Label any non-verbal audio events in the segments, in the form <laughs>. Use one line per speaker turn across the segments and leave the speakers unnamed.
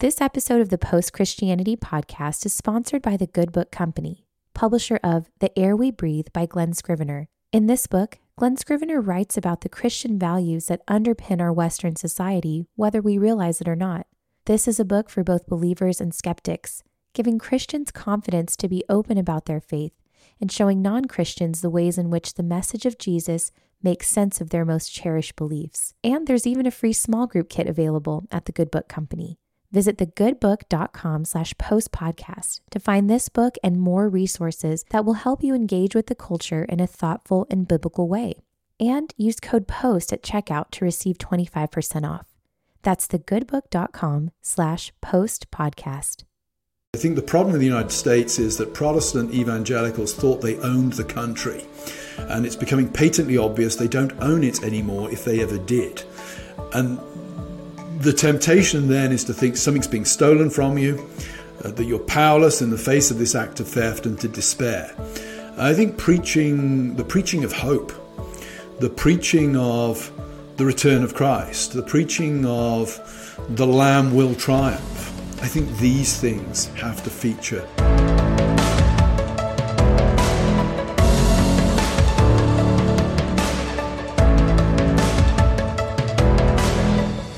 This episode of the Post Christianity podcast is sponsored by the Good Book Company, publisher of The Air We Breathe by Glen Scrivener. In this book, Glen Scrivener writes about the Christian values that underpin our Western society, whether we realize it or not. This is a book for both believers and skeptics, giving Christians confidence to be open about their faith and showing non Christians the ways in which the message of Jesus makes sense of their most cherished beliefs. And there's even a free small group kit available at the Good Book Company. Visit thegoodbook.com slash postpodcast to find this book and more resources that will help you engage with the culture in a thoughtful and biblical way. And use code POST at checkout to receive 25% off. That's thegoodbook.com slash postpodcast.
I think the problem in the United States is that Protestant evangelicals thought they owned the country. And it's becoming patently obvious they don't own it anymore if they ever did. And the temptation then is to think something's being stolen from you, uh, that you're powerless in the face of this act of theft, and to despair. I think preaching, the preaching of hope, the preaching of the return of Christ, the preaching of the Lamb will triumph, I think these things have to feature.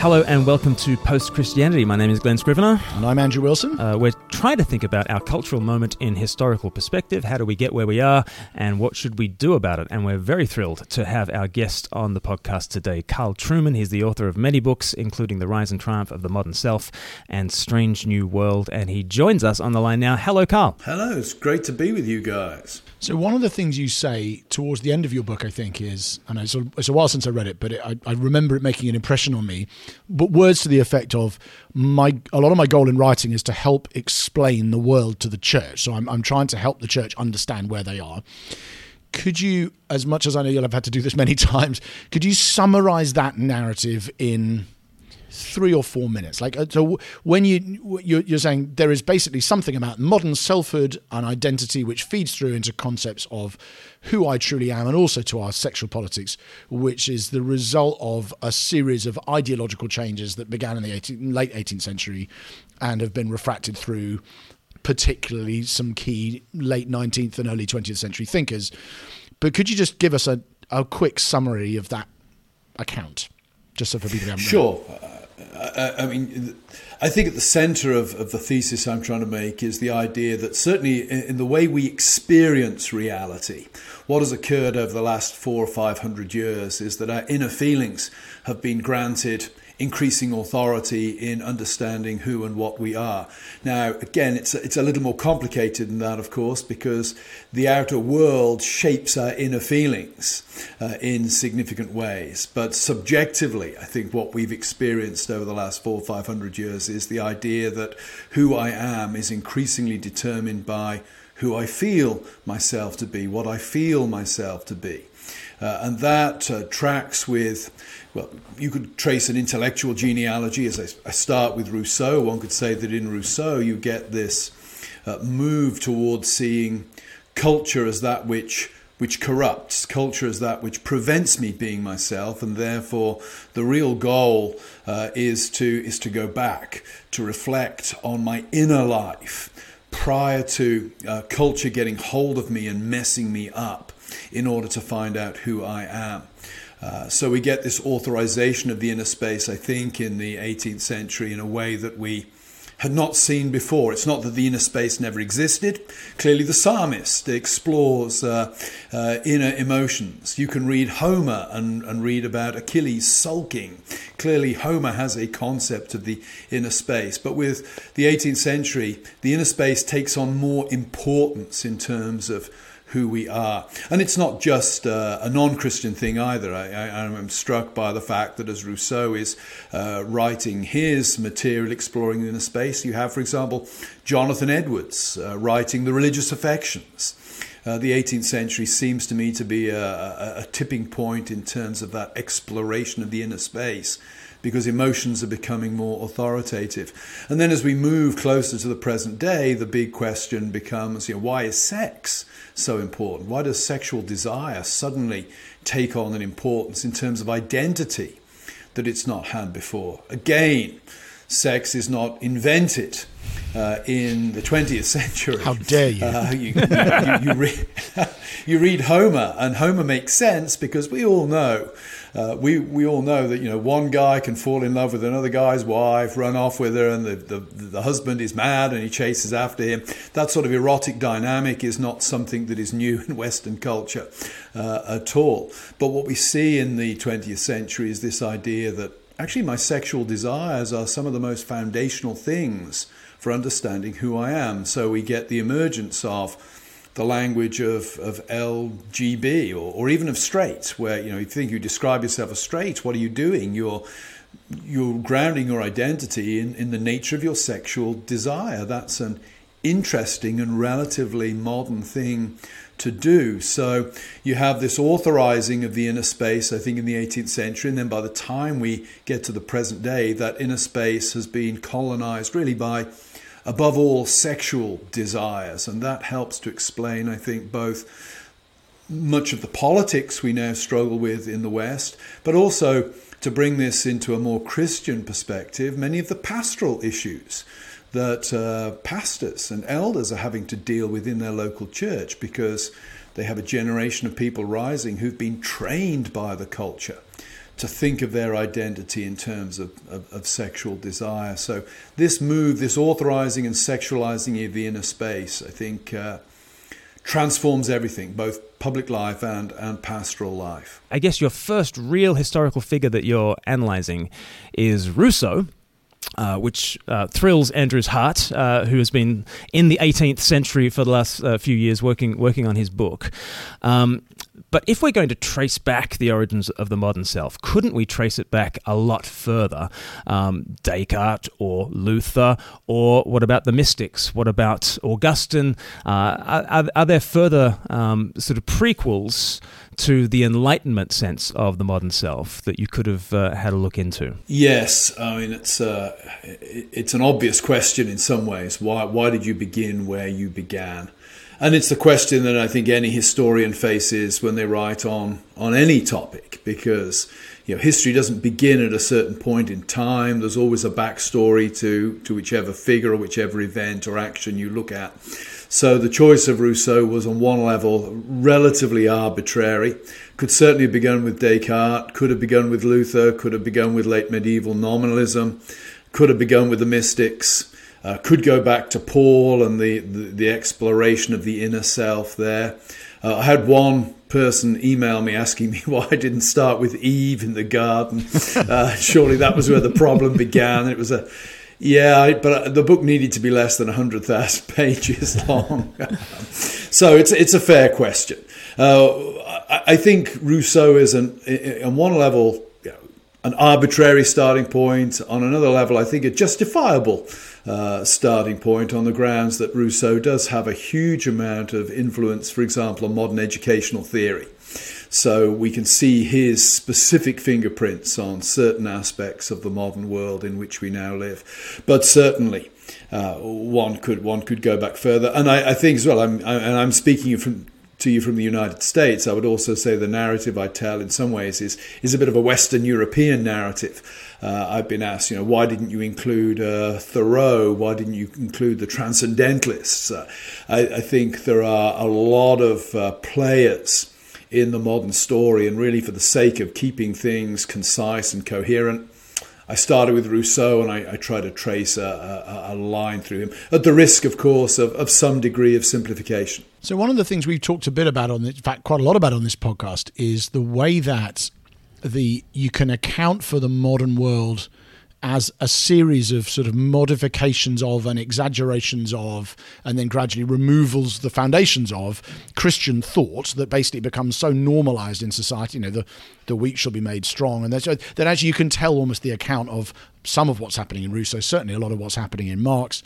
Hello and welcome to Post Christianity. My name is Glen Scrivener.
And I'm Andrew Wilson.
Uh, we're trying to think about our cultural moment in historical perspective. How do we get where we are and what should we do about it? And we're very thrilled to have our guest on the podcast today, Carl Trueman. He's the author of many books, including The Rise and Triumph of the Modern Self and Strange New World. And he joins us on the line now. Hello, Carl.
Hello, it's great to be with you guys.
So one of the things you say towards the end of your book, I think, is, and it's a, it's a while since I read it, but it, I, I remember it making an impression on me. But words to the effect of, my a lot of my goal in writing is to help explain the world to the church. So I'm, I'm trying to help the church understand where they are. Could you, as much as I know you'll have had to do this many <laughs> times, could you summarize that narrative in three or four minutes. Like uh, so, when you you're, saying there is basically something about modern selfhood and identity which feeds through into concepts of who I truly am, and also to our sexual politics, which is the result of a series of ideological changes that began in the 18, late 18th century and have been refracted through particularly some key late 19th and early 20th century thinkers. But could you just give us a, a quick summary of that account? Just so for people
to Sure. I, I mean, I think at the center of, of the thesis I'm trying to make is the idea that certainly in, in the way we experience reality, what has occurred over the last four or five hundred years is that our inner feelings have been granted increasing authority in understanding who and what we are. Now, again, it's a, it's a little more complicated than that, of course, because the outer world shapes our inner feelings uh, in significant ways. But subjectively, I think what we've experienced over the last four or five hundred years is the idea that who I am is increasingly determined by who I feel myself to be, what I feel myself to be. Uh, and that uh, tracks with, well, you could trace an intellectual genealogy. As I, start with Rousseau, one could say that in Rousseau you get this uh, move towards seeing culture as that which which corrupts, culture as that which prevents me being myself, and therefore the real goal uh, is to is to go back to reflect on my inner life prior to uh, culture getting hold of me and messing me up in order to find out who I am. Uh, so we get this authorization of the inner space, I think, in the 18th century in a way that we had not seen before. It's not that the inner space never existed. Clearly, the psalmist explores uh, uh, inner emotions. You can read Homer and, and read about Achilles sulking. Clearly, Homer has a concept of the inner space. But with the 18th century, the inner space takes on more importance in terms of who we are. And it's not just uh, a non Christian thing either. I, am struck by the fact that as Rousseau is uh, writing his material exploring the inner space, you have, for example, Jonathan Edwards uh, writing The Religious Affections. Uh, the 18th century seems to me to be a, a, a tipping point in terms of that exploration of the inner space because emotions are becoming more authoritative. And then as we move closer to the present day, the big question becomes you know, why is sex so important? Why does sexual desire suddenly take on an importance in terms of identity that it's not had before? Again, sex is not invented. Uh, in the 20th <laughs> century.
How dare you?
Uh, you, you, you, read, <laughs> you, read, Homer, and Homer makes sense because we all know. Uh, we, we all know that you know one guy can fall in love with another guy's wife, run off with her, and the, the, the husband is mad and he chases after him. That sort of erotic dynamic is not something that is new in Western culture uh, at all. But what we see in the 20th century is this idea that actually my sexual desires are some of the most foundational things for understanding who I am. So we get the emergence of the language of, of LGB or, or even of straight, where you know you think you describe yourself as straight, what are you doing? You're you're grounding your identity in, in the nature of your sexual desire. That's an interesting and relatively modern thing to do. So you have this authorizing of the inner space, I think, in the 18th century, and then by the time we get to the present day, that inner space has been colonized really by above all, sexual desires. And that helps to explain, I think, both much of the politics we now struggle with in the West, but also to bring this into a more Christian perspective, many of the pastoral issues that uh, pastors and elders are having to deal with in their local church because they have a generation of people rising who've been trained by the culture to think of their identity in terms of, of, of, sexual desire. So, this move, this authorizing and sexualizing of the inner space, I think, uh, transforms everything, both public life and, and pastoral life.
I guess your first real historical figure that you're analyzing is Rousseau. Uh, which uh, thrills Andrew's heart, uh, who has been in the 18th century for the last uh, few years working working on his book. Um, but if we're going to trace back the origins of the modern self, couldn't we trace it back a lot further? Um, Descartes or Luther, or what about the mystics? What about Augustine? Uh, are, are, there further um, sort of prequels to the Enlightenment sense of the modern self that you could have uh, had a look into?
Yes, I mean it's uh, it's an obvious question in some ways. Why why did you begin where you began? And it's the question that I think any historian faces when they write on, on any topic, because you know, history doesn't begin at a certain point in time. There's always a backstory to, to whichever figure or whichever event or action you look at. So the choice of Rousseau was, on one level, relatively arbitrary. Could certainly have begun with Descartes, could have begun with Luther, could have begun with late medieval nominalism, could have begun with the mystics. Uh, could go back to Paul and the, the, the exploration of the inner self there. Uh, I had one person email me asking me <laughs> why I didn't start with Eve in the garden. Uh, surely that was where the problem began. It was a yeah, but the book needed to be less than 100,000 <laughs> pages long. <laughs> so it's, it's a fair question. Uh, I think Rousseau is, an, on one level, an arbitrary starting point. On another level, I think a justifiable uh, starting point on the grounds that Rousseau does have a huge amount of influence, for example, on modern educational theory. So we can see his specific fingerprints on certain aspects of the modern world in which we now live. But certainly, uh, one could one could go back further, and I, I think as well. I'm I, and I'm speaking from to you from the United States, I would also say the narrative I tell in some ways is is a bit of a Western European narrative. Uh, I've been asked, you know, why didn't you include uh, Thoreau? Why didn't you include the Transcendentalists? Uh, I, I, think there are a lot of uh, players in the modern story, and really for the sake of keeping things concise and coherent, I started with Rousseau and I, I try to trace a, a, a, line through him, at the risk, of course, of, of some degree of simplification.
So, one of the things we've talked a bit about on, this, in fact, quite a lot about on this podcast, is the way that the you can account for the modern world as a series of sort of modifications of and exaggerations of, and then gradually removals the foundations of Christian thought that basically becomes so normalized in society. You know, the the weak shall be made strong, and that actually you can tell almost the account of some of what's happening in Rousseau, certainly a lot of what's happening in Marx.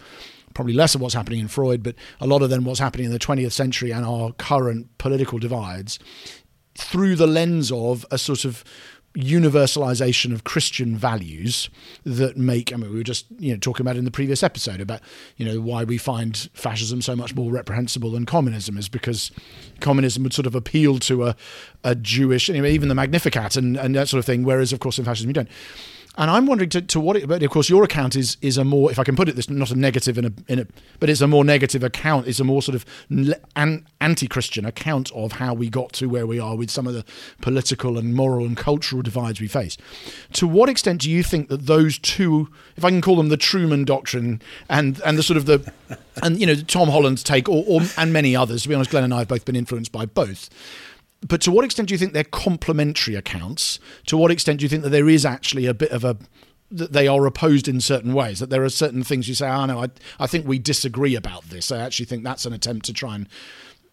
Probably less of what's happening in Freud, but a lot of then what's happening in the 20th century and our current political divides through the lens of a sort of universalization of Christian values that make. I mean, we were just you know talking about in the previous episode about you know why we find fascism so much more reprehensible than communism is because communism would sort of appeal to a a Jewish, know, even the Magnificat and and that sort of thing, whereas of course in fascism you don't. And I'm wondering to, to what, it, but of course, your account is is a more, if I can put it this, not a negative in a, in a but it's a more negative account. It's a more sort of an, anti-Christian account of how we got to where we are with some of the political and moral and cultural divides we face. To what extent do you think that those two, if I can call them the Truman Doctrine and and the sort of the, and you know Tom Holland's take, or, or and many others. To be honest, Glen and I have both been influenced by both but to what extent do you think they're complementary accounts? To what extent do you think that there is actually a bit of a that they are opposed in certain ways? That there are certain things you say, "Oh no, I I think we disagree about this." I actually think that's an attempt to try and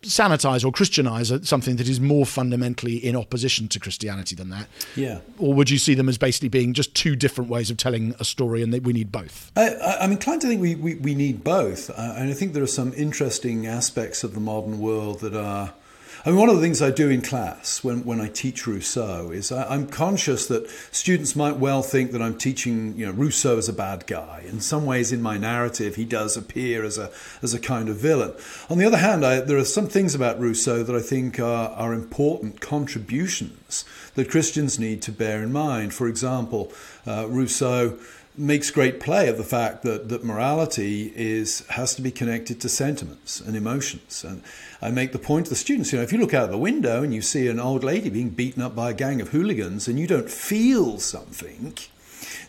sanitize or Christianize something that is more fundamentally in opposition to Christianity than that.
Yeah.
Or would you see them as basically being just two different ways of telling a story and that we need both?
I, am inclined to think we, we, we need both. Uh, and I think there are some interesting aspects of the modern world that are I mean, one of the things I do in class when, when I teach Rousseau is I, am conscious that students might well think that I'm teaching, you know, Rousseau as a bad guy. In some ways, in my narrative, he does appear as a as a kind of villain. On the other hand, I, there are some things about Rousseau that I think are, are important contributions that Christians need to bear in mind. For example, uh, Rousseau makes great play of the fact that, that morality is has to be connected to sentiments and emotions. And I make the point to the students, you know, if you look out the window and you see an old lady being beaten up by a gang of hooligans and you don't feel something,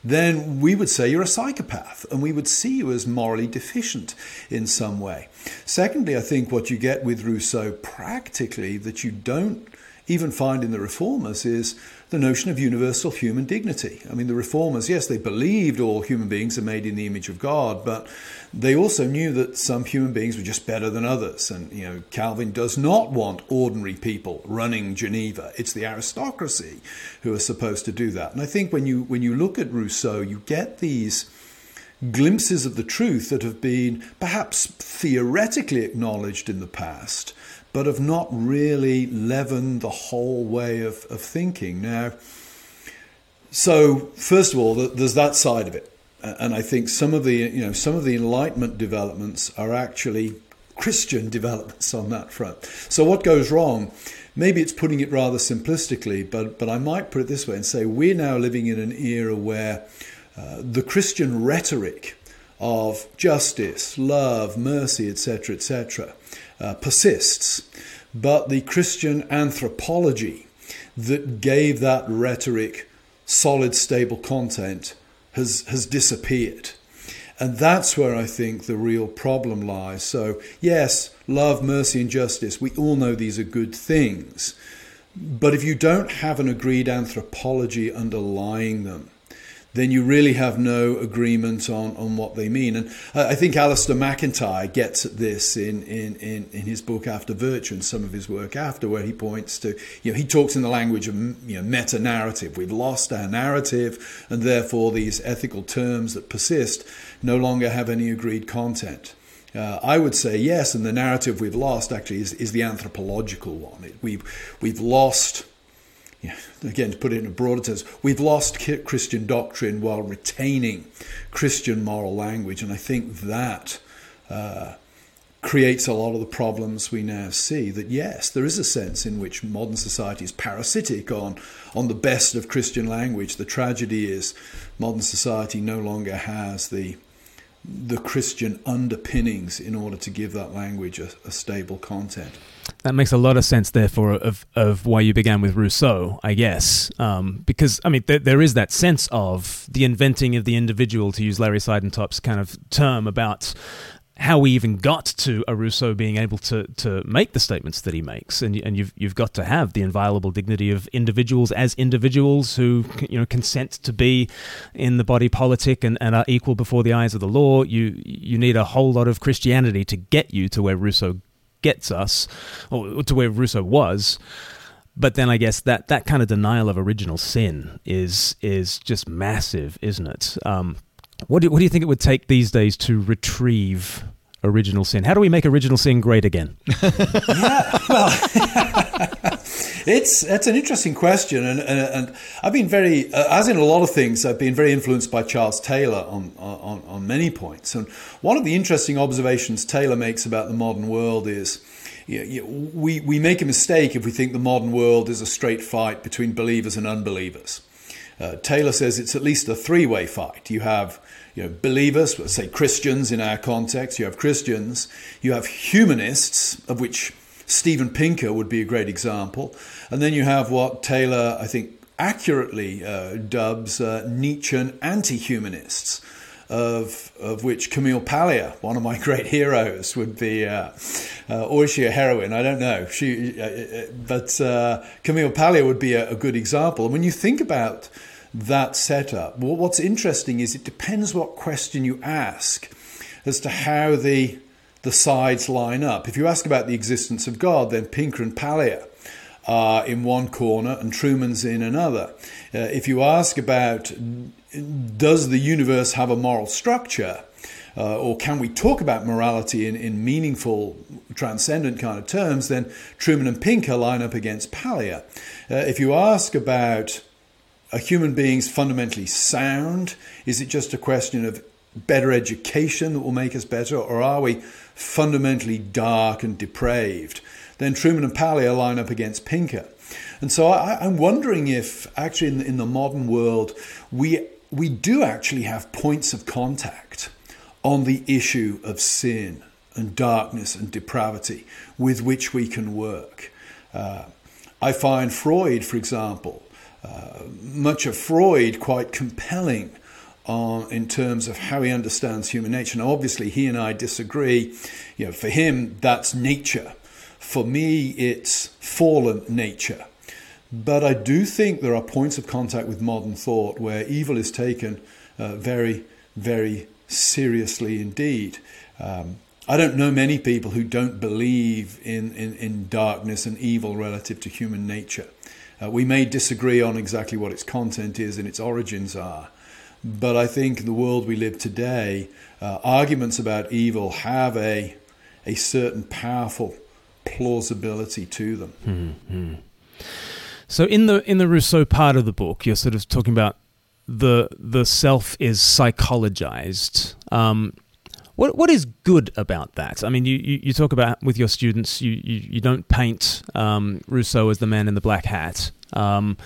then we would say you're a psychopath and we would see you as morally deficient in some way. Secondly, I think what you get with Rousseau practically that you don't even find in the reformers is the notion of universal human dignity. I mean, the reformers, yes, they believed all human beings are made in the image of God, but they also knew that some human beings were just better than others. And, you know, Calvin does not want ordinary people running Geneva. It's the aristocracy who are supposed to do that. And I think when you, when you look at Rousseau, you get these glimpses of the truth that have been perhaps theoretically acknowledged in the past, but have not really leavened the whole way of, of thinking. Now, so first of all, there's that side of it, and I think some of the you know some of the Enlightenment developments are actually Christian <laughs> developments on that front. So what goes wrong? Maybe it's putting it rather simplistically, but but I might put it this way and say we're now living in an era where uh, the Christian rhetoric of justice, love, mercy, etc., etc., uh, persists. But the Christian anthropology that gave that rhetoric solid, stable content has, has disappeared. And that's where I think the real problem lies. So, yes, love, mercy, and justice, we all know these are good things. But if you don't have an agreed anthropology underlying them, then you really have no agreement on, on what they mean. And I think Alasdair MacIntyre gets at this in, in, in, in, his book After Virtue and some of his work after, where he points to, you know, he talks in the language of you know, meta narrative. We've lost our narrative, and therefore these ethical terms that persist no longer have any agreed content. Uh, I would say yes, and the narrative we've lost actually is, is the anthropological one. It, we've, we've lost yeah, again, to put it in a broader sense, we've lost Christian doctrine while retaining Christian moral language. And I think that uh, creates a lot of the problems we now see. That, yes, there is a sense in which modern society is parasitic on, on the best of Christian language. The tragedy is modern society no longer has the the Christian underpinnings in order to give that language a, a, stable content.
That makes a lot of sense, therefore, of, of why you began with Rousseau, I guess. Um, because, I mean, th- there is that sense of the inventing of the individual, to use Larry Siedentop's kind of term about how we even got to a Rousseau being able to to make the statements that he makes, and and you've you've got to have the inviolable dignity of individuals as individuals who you know consent to be in the body politic and, and are equal before the eyes of the law. You you need a whole lot of Christianity to get you to where Rousseau gets us, or to where Rousseau was. But then I guess that, that kind of denial of original sin is is just massive, isn't it? Um, what do, what do you think it would take these days to retrieve original sin? How do we make original sin great again? <laughs>
well, <laughs> it's that's an interesting question, and and, and I've been very, uh, as in a lot of things, I've been very influenced by Charles Taylor on, on on many points. And one of the interesting observations Taylor makes about the modern world is. We, we make a mistake if we think the modern world is a straight fight between believers and unbelievers. Uh, Taylor says it's at least a three way fight. You have you know, believers, say Christians in our context, you have Christians, you have humanists, of which Steven Pinker would be a great example, and then you have what Taylor, I think, accurately uh, dubs uh, Nietzschean anti humanists. Of, of which Camille Paglia, one of my <laughs> great heroes, would be, uh, uh, or is she a heroine? I don't know. She, uh, uh, but Camille Paglia would be a, a good example. And when you think about that setup. Well, what's interesting is it depends what question you ask as to how the the sides line up. If you ask about the existence of God, then Pinker and Paglia are in one corner and Trueman's in another. Uh, if you ask about does the universe have a moral structure, uh, or can we talk about morality in, in meaningful, transcendent kind of terms, then Trueman and Pinker line up against Paglia. Uh, if you ask about are human beings fundamentally sound? Is it just a question of better education that will make us better, or are we fundamentally dark and depraved? Then Trueman and Paglia line up against Pinker. And so I, am wondering if actually in, in the modern world we we do actually have points of contact on the issue of sin and darkness and depravity with which we can work. Uh, I find Freud, for example, much of Freud quite compelling in terms of how he understands human nature. Now, obviously, he and I disagree. You know, for him, that's nature. For me, it's fallen nature. But I do think there are points of contact with modern thought where evil is taken uh, very, very seriously indeed. Um, I don't know many people who don't believe in, in, in darkness and evil relative to human nature. Uh, we may disagree on exactly what its content is and its origins are, but I think in the world we live today, uh, arguments about evil have a, a certain powerful plausibility to them.
Mm-hmm. So in the in the Rousseau part of the book, you're sort of talking about the the self is psychologized. Um, what what is good about that? I mean, you, you, you talk about with your students, you you, you don't paint um, Rousseau as the man in the black hat, um,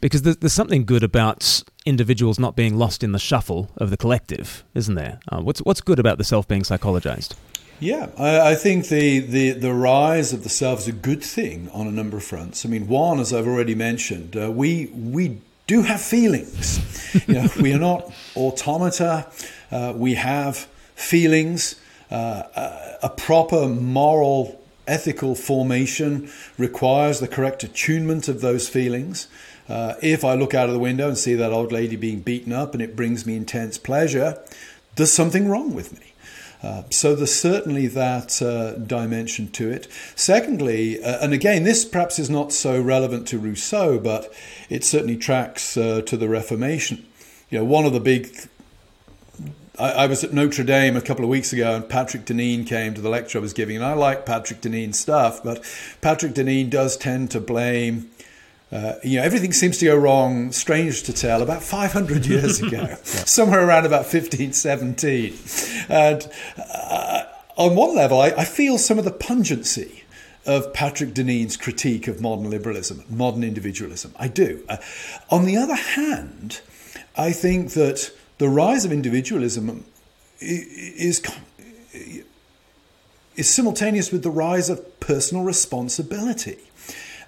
because there's, there's something good about individuals not being lost in the shuffle of the collective, isn't there? Uh, what's what's good about the self being psychologized?
Yeah, I, I, think the, the, the rise of the self is a good thing on a number of fronts. I mean, one, as I've already mentioned, uh, we we do have feelings. <laughs> you know, we are not automata. Uh, we have feelings, uh, a proper moral, ethical formation requires the correct attunement of those feelings. Uh, if I look out of the window and see that old lady being beaten up and it brings me intense pleasure, there's something wrong with me. Uh, so there's certainly that uh, dimension to it. Secondly, uh, and again, this perhaps is not so relevant to Rousseau, but it certainly tracks uh, to the Reformation. You know, one of the big I, I, was at Notre Dame a couple of weeks ago, and Patrick Deneen came to the lecture I was giving, and I like Patrick Deneen's stuff, but Patrick Deneen does tend to blame. Uh, you know, everything seems to go wrong, strange to tell, about 500 years <laughs> ago, yeah. somewhere around about 1517. And uh, on one level, I, I, feel some of the pungency of Patrick Deneen's critique of modern liberalism, modern individualism. I do. Uh, on the other hand, I think that the rise of individualism is, is simultaneous with the rise of personal responsibility.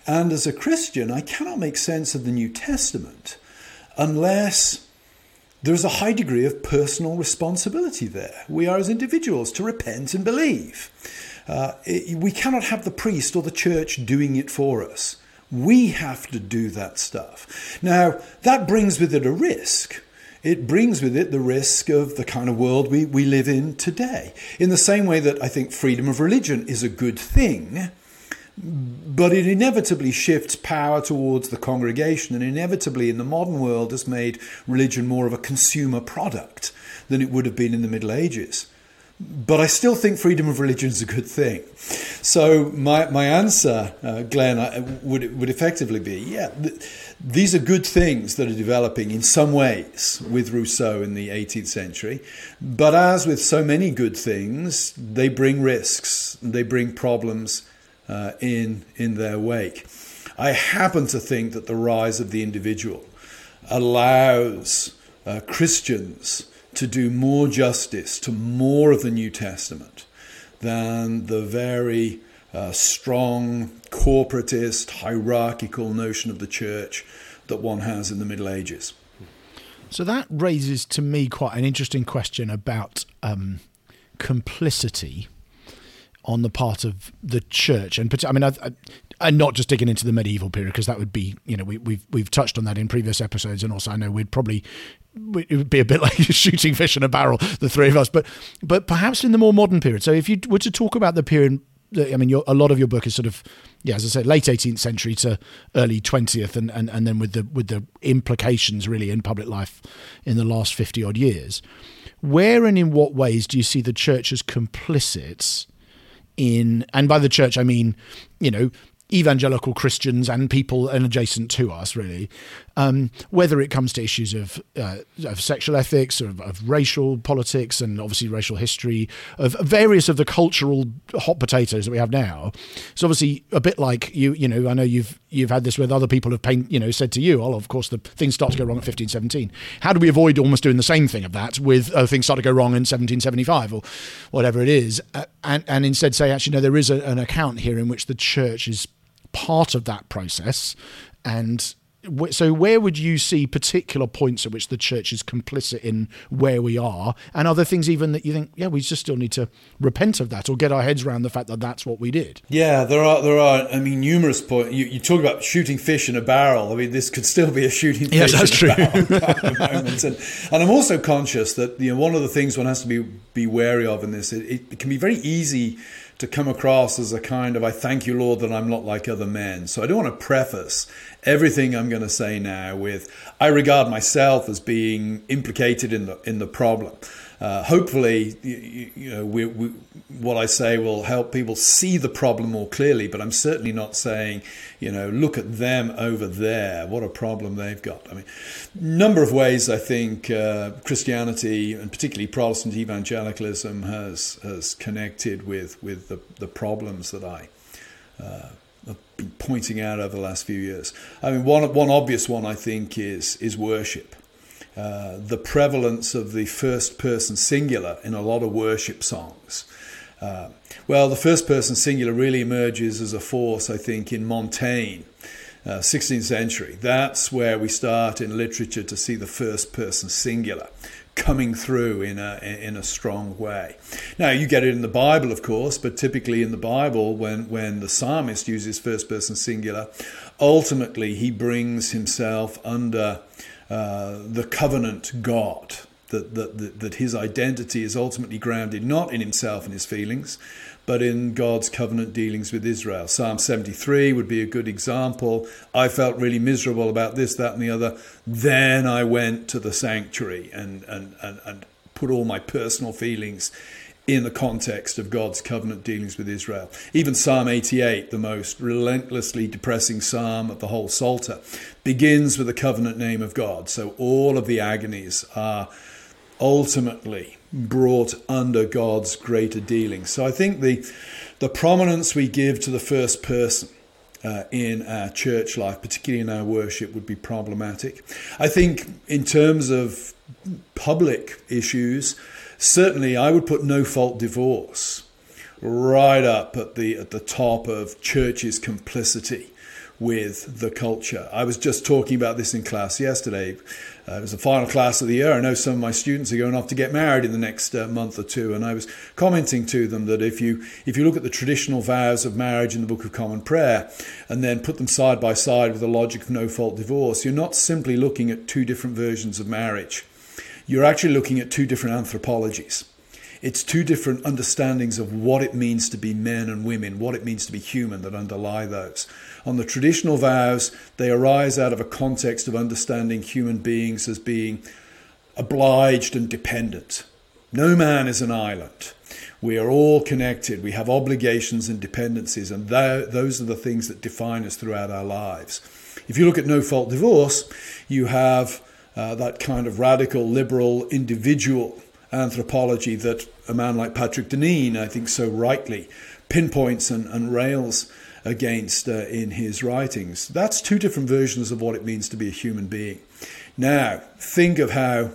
And as a Christian, I cannot make sense of the New Testament unless there's a high degree of personal responsibility there. We are, as individuals, to repent and believe. Uh, it, we cannot have the priest or the church doing it for us. We have to do that stuff. Now, that brings with it a risk it brings with it the risk of the kind of world we, we live in today. In the same way that I think freedom of religion is a good thing, but it inevitably shifts power towards the congregation and inevitably in the modern world has made religion more of a consumer product than it would have been in the Middle Ages. But I still think freedom of religion is a good thing. So my, my answer, uh, Glen, would, would effectively be, yeah, these are good things that are developing in some ways with Rousseau in the 18th century. But as with so many good things, they bring risks, they bring problems uh, in, in their wake. I happen to think that the rise of the individual allows uh, Christians to do more justice to more of the New Testament than the very uh, strong corporatist, hierarchical notion of the church that one has in the Middle Ages.
So that raises to me quite an interesting question about um, complicity on the part of the church, and I mean, I, I, and not just digging into the medieval period because that would be, you know, we, we've we've touched on that in previous episodes, and also I know we'd probably it would be a bit <laughs> like shooting fish in a barrel, the three of us, but but perhaps in the more modern period. So if you were to talk about the period I mean, a lot of your book is sort of, yeah, as I said, late 18th century to early 20th, and, and, and then with the with the implications really in public life in the last 50 odd years. Where and in what ways do you see the church as complicit in, and by the church I mean, you know, evangelical Christians and people and adjacent to us, really, um, whether it comes to issues of, uh, of sexual ethics, of, of, racial politics, and obviously racial history, of various of the cultural hot potatoes that we have now. It's obviously a bit like you, you know, I know you've you've had this with other people have paint, you know, said to you, oh, of course, the things start to go wrong at 1517. How do we avoid almost doing the same thing of that with uh, things start to go wrong in 1775 or whatever it is, uh, and and instead say, actually, no, there is a, an account here in which the church is part of that process and so where would you see particular points at which the church is complicit in where we are? And other things even that you think yeah we just still need to repent of that or get our heads around the fact that that's what we did?
Yeah there are there are i mean numerous points you, you talk about shooting fish in a barrel. I mean this could still be a shooting fish
yes, that's
in
true.
barrel at the <laughs> moment. And, and i'm also conscious that you know one of the things one has to be be wary of in this it, it can be very easy to come across as a kind of I thank you, Lord, that I'm not like other men. So I don't want to preface everything I'm going to say now with I regard myself as being implicated in the in the problem. Uh, hopefully, you, you know, we, we, what I say will help people see the problem more clearly. But I'm certainly not saying, you know, look at them over there. What a problem they've got. I mean, number of ways I think uh, Christianity and particularly Protestant evangelicalism has has connected with with the, the problems that I. Uh, have been pointing out over the last few years. I mean, one one obvious one I think is is worship. Uh, the prevalence of the first person singular in a lot of worship songs. Uh, well, the first person singular really emerges as a force, I think, in Montaigne, uh, 16th century. That's where we start in literature to see the first person singular coming through in a in a strong way. Now you get it in the Bible, of course, but typically in the Bible, when when the psalmist uses first person singular, ultimately he brings himself under uh, the covenant God, that, that, that his identity is ultimately grounded not in himself and his feelings, but in God's covenant dealings with Israel. Psalm 73 would be a good example. I felt really miserable about this, that, and the other. Then I went to the sanctuary and, and, and, and put all my personal feelings in the context of God's covenant dealings with Israel. Even Psalm 88, the most relentlessly depressing psalm of the whole Psalter, begins with the covenant name of God. So all of the agonies are ultimately brought under God's greater dealings. So I think the, the prominence we give to the first person uh, in our church life, particularly in our worship, would be problematic. I think in terms of public issues, certainly I would put no fault divorce right up at the at the top of church's complicity with the culture. I was just talking about this in class yesterday. Uh, it was the final class of the year. I know some of my students are going off to get married in the next uh, month or two, and I was commenting to them that if you if you look at the traditional vows of marriage in the Book of Common Prayer, and then put them side by side with the logic of no fault divorce, you're not simply looking at two different versions of marriage you're actually looking at two different anthropologies. It's two different understandings of what it means to be men and women, what it means to be human that underlie those. On the traditional vows, they arise out of a context of understanding human beings as being obliged and dependent. No man is an island. We are all connected. We have obligations and dependencies, and those are the things that define us throughout our lives. If you look at no fault divorce, you have uh, that kind of radical, liberal, individual anthropology that a man like Patrick Deneen, I think, so rightly pinpoints and, and rails against uh, in his writings. That's two different versions of what it means to be a human being. Now, think of how,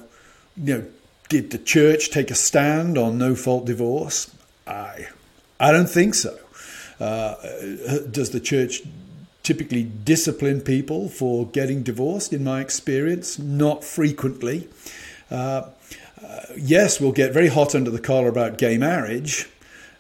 you know, did the church take a stand on no fault divorce? I, I don't think so. Uh, does the church typically discipline people for getting divorced? In my experience, not frequently. Uh, uh, yes, we'll get very hot under the collar about gay marriage,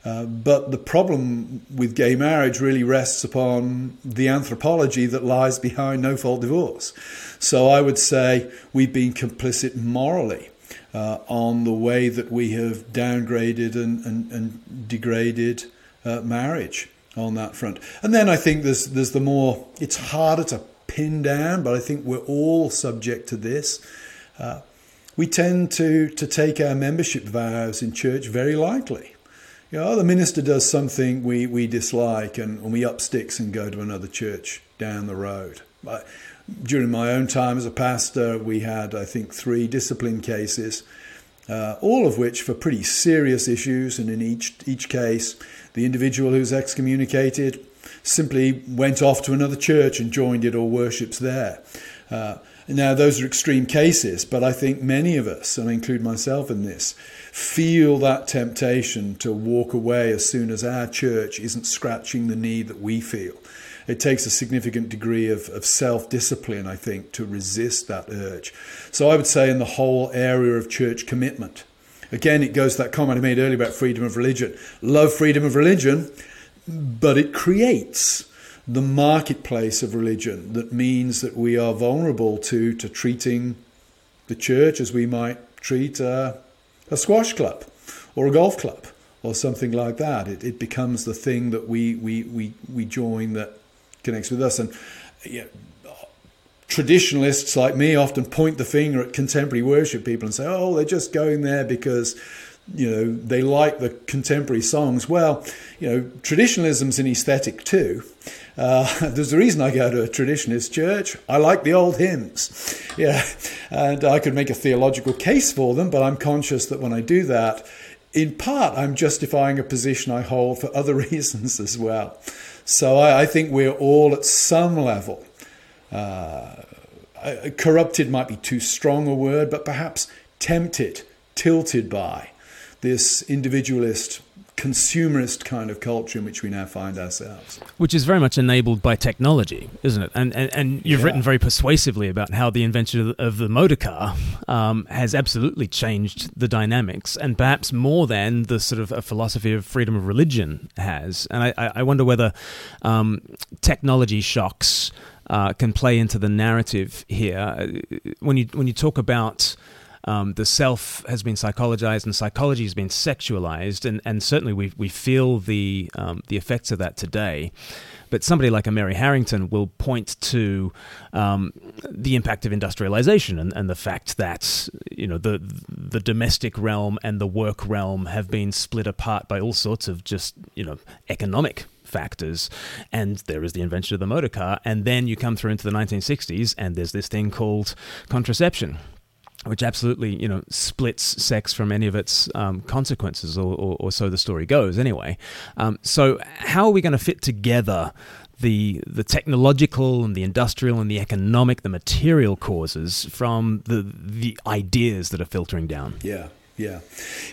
uh, but the problem with gay marriage really rests upon the anthropology that lies behind no fault divorce. So I would say we've been complicit morally uh, on the way that we have downgraded and, and, and degraded uh, marriage on that front. And then I think there's there's the more it's harder to pin down, but I think we're all subject to this. Uh, we tend to to take our membership vows in church very lightly. You know, the minister does something we, we dislike and, and we up sticks and go to another church down the road. During my own time as a pastor, we had, I think, three discipline cases, uh, all of which for pretty serious issues. And in each, each case, the individual who's excommunicated simply went off to another church and joined it or worships there. Uh, now, those are extreme cases, but I think many of us, and I include myself in this, feel that temptation to walk away as soon as our church isn't scratching the need that we feel. It takes a significant degree of, of self discipline, I think, to resist that urge. So I would say, in the whole area of church commitment, again, it goes to that comment I made earlier about freedom of religion. Love freedom of religion, but it creates the marketplace of religion that means that we are vulnerable to, to treating the church as we might treat a, a squash club or a golf club or something like that. It, it becomes the thing that we, we, we, we join that connects with us. And know, traditionalists like me often point the finger at contemporary worship people and say, oh, they're just going there because you know they like the contemporary songs well you know traditionalism's an aesthetic too uh, <laughs> there's a reason I go to a traditionalist church. I like the old hymns. Yeah, and I could make a theological case for them, but I'm conscious that when I do that, in part, I'm justifying a position I hold for other <laughs> reasons as well. So I, I think we're all at some level. Uh, corrupted might be too strong a word, but perhaps tempted, tilted by this individualist consumerist kind of culture in which we now find ourselves.
Which is very much enabled by technology, isn't it? And and, and you've yeah. written very persuasively about how the invention of the motor car um, has absolutely changed the dynamics, and perhaps more than the sort of a philosophy of freedom of religion has. And I, I wonder whether um, technology shocks uh, can play into the narrative here. When you when you talk about um, the self has been psychologized and psychology has been sexualized, and, and certainly we, we feel the, um, the effects of that today. But somebody like a Mary Harrington will point to um, the impact of industrialization and, and the fact that you know the the domestic realm and the work realm have been split apart by all sorts of just you know economic factors. And there is the invention of the motor car. And then you come through into the 1960s, and there's this thing called contraception which absolutely you know splits sex from any of its um, consequences, or, or, or, so the story goes. Anyway, um, so how are we going to fit together the the technological and the industrial and the economic, the material causes from the the ideas that are filtering down?
Yeah. Yeah,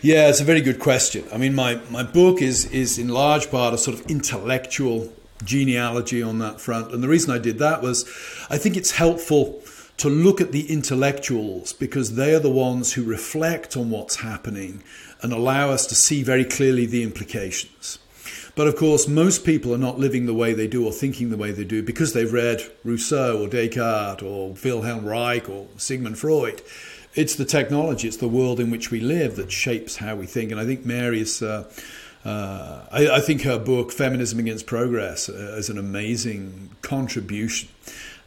yeah, it's a very good question. I mean, my, my book is is in large part a sort of intellectual genealogy on that front, and the reason I did that was, I think it's helpful to look at the intellectuals because they are the ones who reflect on what's happening and allow us to see very clearly the implications. But of course, most people are not living the way they do or thinking the way they do because they've read Rousseau or Descartes or Wilhelm Reich or Sigmund Freud. It's the technology, it's the world in which we live that shapes how we think. And I think Mary is. Uh, uh, I, I, think her book, Feminism Against Progress, uh, is an amazing contribution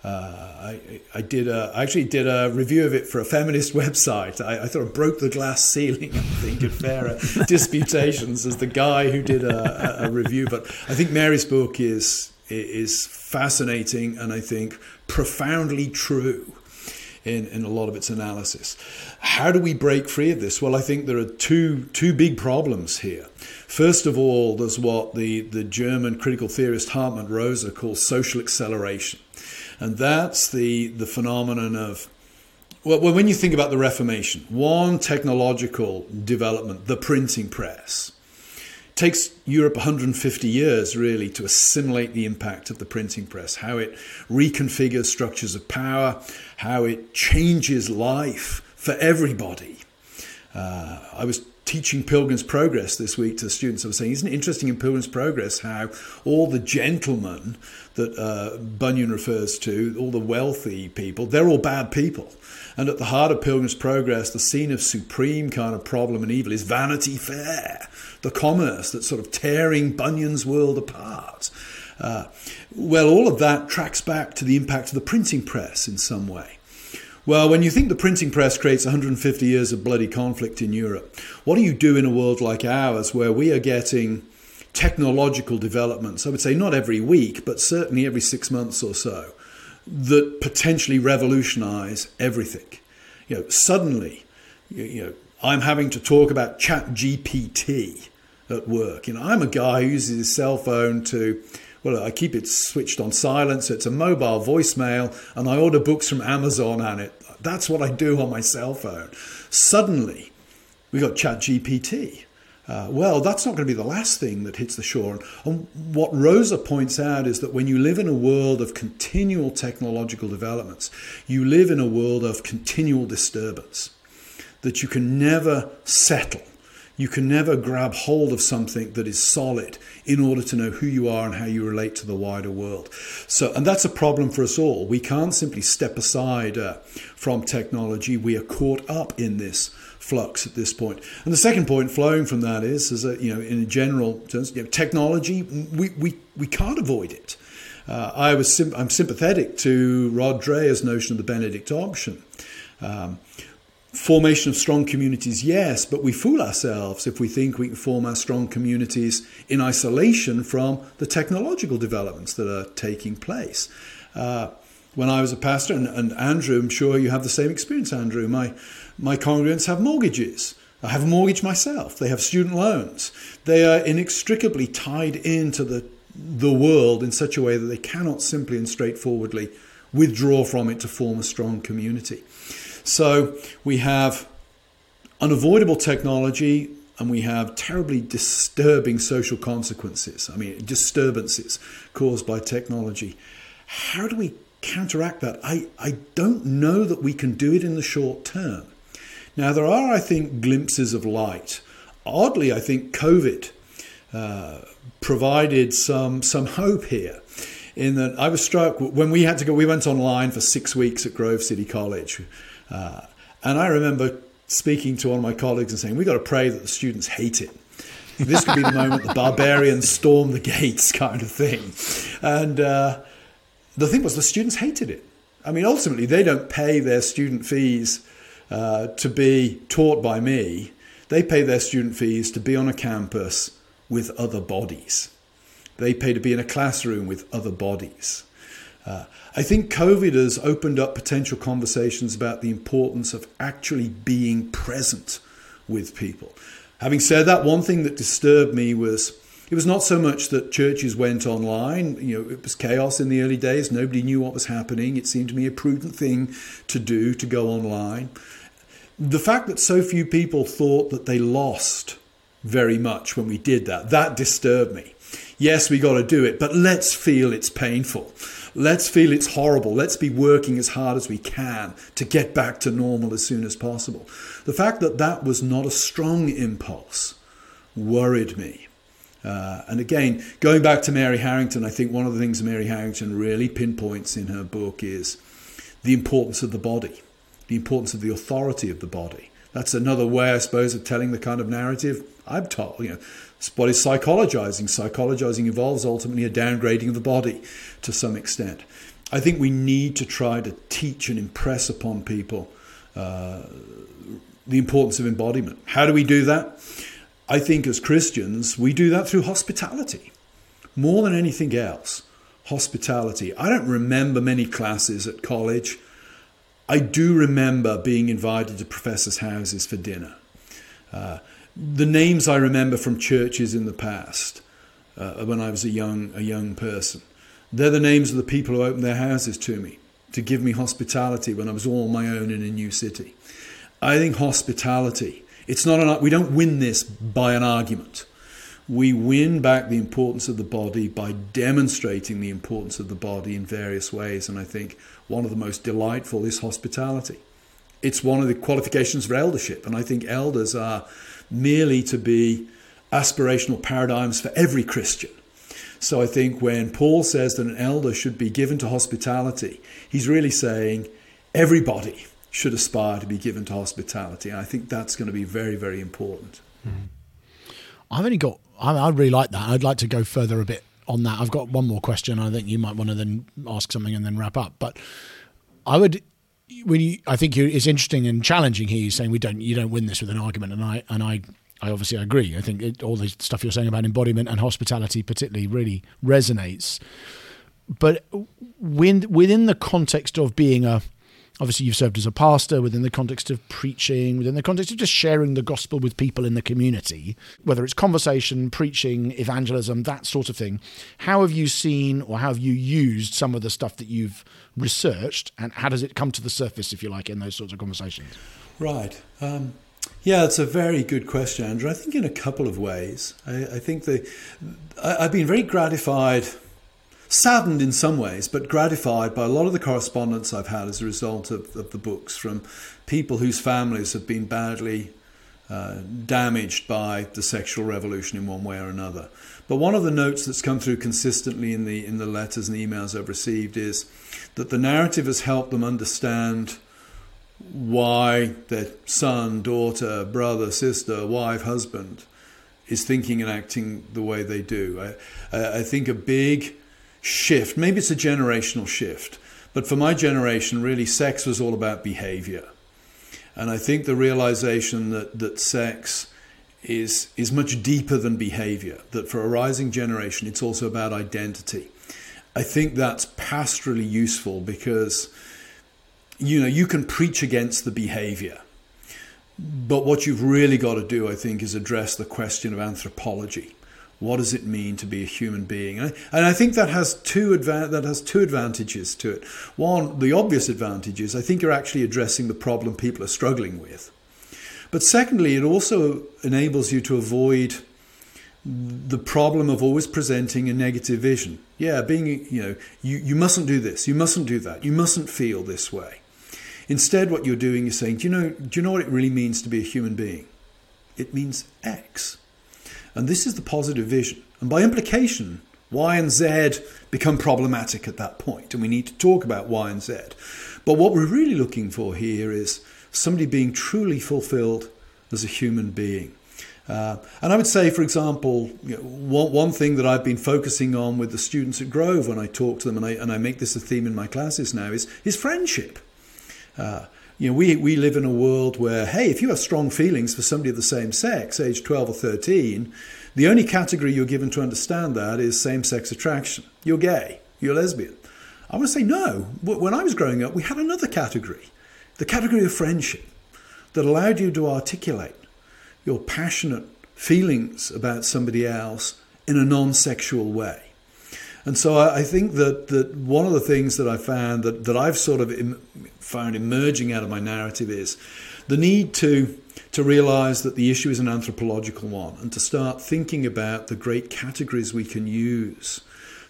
uh, I, I, did a, I actually did a review of it for a feminist <laughs> website. I, I of broke the glass ceiling, I think, at fairer <laughs> disputations as the guy who did a, a, review. But I think Mary's book is is fascinating and I think profoundly true in, in a lot of its analysis. How do we break free of this? Well, I think there are two two big problems here. First of all, there's what the, the German critical theorist Hartmut Rosa calls social acceleration and that's the the phenomenon of Well, when you think about the Reformation, one technological development, the printing press, takes Europe 150 years really to assimilate the impact of the printing press, how it reconfigures structures of power, how it changes life for everybody. Uh, I was teaching Pilgrim's Progress this week to students. I was saying, isn't it interesting in Pilgrim's Progress how all the gentlemen that uh, Bunyan refers to, all the wealthy people, they're all bad people. And at the heart of Pilgrim's Progress, the scene of supreme kind of problem and evil is Vanity Fair, the commerce that's sort of tearing Bunyan's world apart. Uh, well, all of that tracks back to the impact of the printing press in some way. Well, when you think the printing press creates 150 years of bloody conflict in Europe, what do you do in a world like ours where we are getting technological developments? I would say not every week, but certainly every six months or so, that potentially revolutionize everything. You know, suddenly, you know, I'm having to talk about Chat GPT at work. You know, I'm a guy who uses his cell phone to well, I keep it switched on silent, so it's a mobile voicemail, and I order books from Amazon on it. That's what I do on my cell phone. Suddenly, we got ChatGPT. Uh, well, that's not going to be the last thing that hits the shore. And what Rosa points out is that when you live in a world of continual technological developments, you live in a world of continual disturbance, that you can never settle you can never grab hold of something that is solid in order to know who you are and how you relate to the wider world. So, and that's a problem for us all. We can't simply step aside uh, from technology. We are caught up in this flux at this point. And the second point flowing from that is, is that, you know, in general terms, you know, technology, we, we, we can't avoid it. Uh, I was sim- I'm sympathetic to Rod Dreher's notion of the Benedict option. Um, Formation of strong communities, yes, but we fool ourselves if we think we can form our strong communities in isolation from the technological developments that are taking place. Uh, when I was a pastor, and, and, Andrew, I'm sure you have the same experience, Andrew. My my congregants have mortgages. I have a mortgage myself. They have student loans. They are inextricably tied into the the world in such a way that they cannot simply and straightforwardly withdraw from it to form a strong community. So we have unavoidable technology and we have terribly disturbing social consequences. I mean, disturbances caused by technology. How do we counteract that? I, I don't know that we can do it in the short term. Now, there are, I think, glimpses of light. Oddly, I think COVID uh, provided some, some hope here. In that I was struck when we had to go, we went online for six weeks at Grove City College. Uh, and I remember speaking to one of my colleagues and saying, we've got to pray that the students hate it. This could be the moment the barbarians storm the gates, <laughs> kind of thing. And uh, the thing was, the students hated it. I mean, ultimately, they don't pay their student fees uh, to be taught by me. They pay their student fees to be on a campus with other bodies. They pay to be in a classroom with other bodies. Uh, I think COVID has opened up potential conversations about the importance of actually being present with people. Having said that, one thing that disturbed me was it was not so much that churches went online. You know, it was chaos in the early days. Nobody knew what was happening. It seemed to me a prudent thing to do to go online. The fact that so few people thought that they lost very much when we did that, that disturbed me. Yes, we got to do it, but let's feel it's painful. Let's feel it's horrible. Let's be working as hard as we can to get back to normal as soon as possible. The fact that that was not a strong impulse worried me. Uh, and again, going back to Mary Harrington, I think one of the things Mary Harrington really pinpoints in her book is the importance of the body, the importance of the authority of the body. That's another way, I suppose, of telling the kind of narrative I'm told. You know, is psychologizing? Psychologizing involves ultimately a downgrading of the body to some extent. I think we need to try to teach and impress upon people uh, the importance of embodiment. How do we do that? I think as Christians, we do that through hospitality. More than anything else, hospitality. I don't remember many classes at college. I do remember being invited to professors' houses for dinner. Uh, the names I remember from churches in the past, uh, when I was a young a young person, they're the names of the people who opened their houses to me. to give me hospitality when I was all my own in a new city. I think hospitality, it's not an, we don't win this by an argument. We win back the importance of the body by demonstrating the importance of the body in various ways. And I think one of the most delightful is hospitality. It's one of the qualifications for eldership. And I think elders are merely to be aspirational paradigms for every Christian. So I think when Paul says that an elder should be given to hospitality, he's really saying everybody should aspire to be given to hospitality. And I think that's going to be very, very important.
Mm-hmm. I've only got, I, I really like that. I'd like to go further a bit on that. I've got one more question. I think you might want to then ask something and then wrap up. But I would, when you, I think it's interesting and challenging here. You're saying we don't, you don't win this with an argument, and I, and I I obviously agree. I think it, all the stuff you're saying about embodiment and hospitality, particularly, really resonates. But when, within the context of being a, obviously you've served as a pastor, within the context of preaching, within the context of just sharing the gospel with people in the community, whether it's conversation, preaching, evangelism, that sort of thing. How have you seen or how have you used some of the stuff that you've researched, and how does it come to the surface, if you like, in those sorts of conversations?
Right. Um, yeah, it's a very good question, Andrew. I think in a couple of ways. I, I think the I, I've been very gratified, saddened in some ways, but gratified by a lot of the correspondence I've had as a result of, of the books from people whose families have been badly uh, damaged by the sexual revolution in one way or another. But one of the notes that's come through consistently in the in the letters and emails I've received is that the narrative has helped them understand why their son, daughter, brother, sister, wife, husband is thinking and acting the way they do. I, I think a big shift, maybe it's a generational shift, but for my generation, really, sex was all about behavior. And I think the realization that, that sex is, is much deeper than behavior, that for a rising generation, it's also about identity. I think that's pastorally useful because you know, you can preach against the behavior. But what you've really got to do, I think, is address the question of anthropology. What does it mean to be a human being? And I, think that has two adva- that has two advantages to it. One, the obvious advantage is I think you're actually addressing the problem people are struggling with. But secondly, it also enables you to avoid the problem of always presenting a negative vision. Yeah, being, you know, you, you mustn't do this, you mustn't do that, you mustn't feel this way. Instead, what you're doing is saying, do you know, do you know what it really means to be a human being? It means X. And this is the positive vision. And by implication, Y and Z become problematic at that point, and we need to talk about Y and Z. But what we're really looking for here is somebody being truly fulfilled as a human being. Uh, and I would say, for example, you know, one, one thing that I've been focusing on with the students at Grove when I talk to them, and I, and I make this a theme in my classes now, is, is friendship. Uh, you know, we, we live in a world where, hey, if you have strong feelings for somebody of the same sex, age 12 or 13, the only category you're given to understand that is same sex attraction. You're gay, you're lesbian. I want to say no. When I was growing up, we had another category the category of friendship that allowed you to articulate your passionate feelings about somebody else in a non sexual way. And so I, think that, that one of the things that I found that, that I've sort of found emerging out of my narrative is the need to, to realize that the issue is an anthropological one and to start thinking about the great categories we can use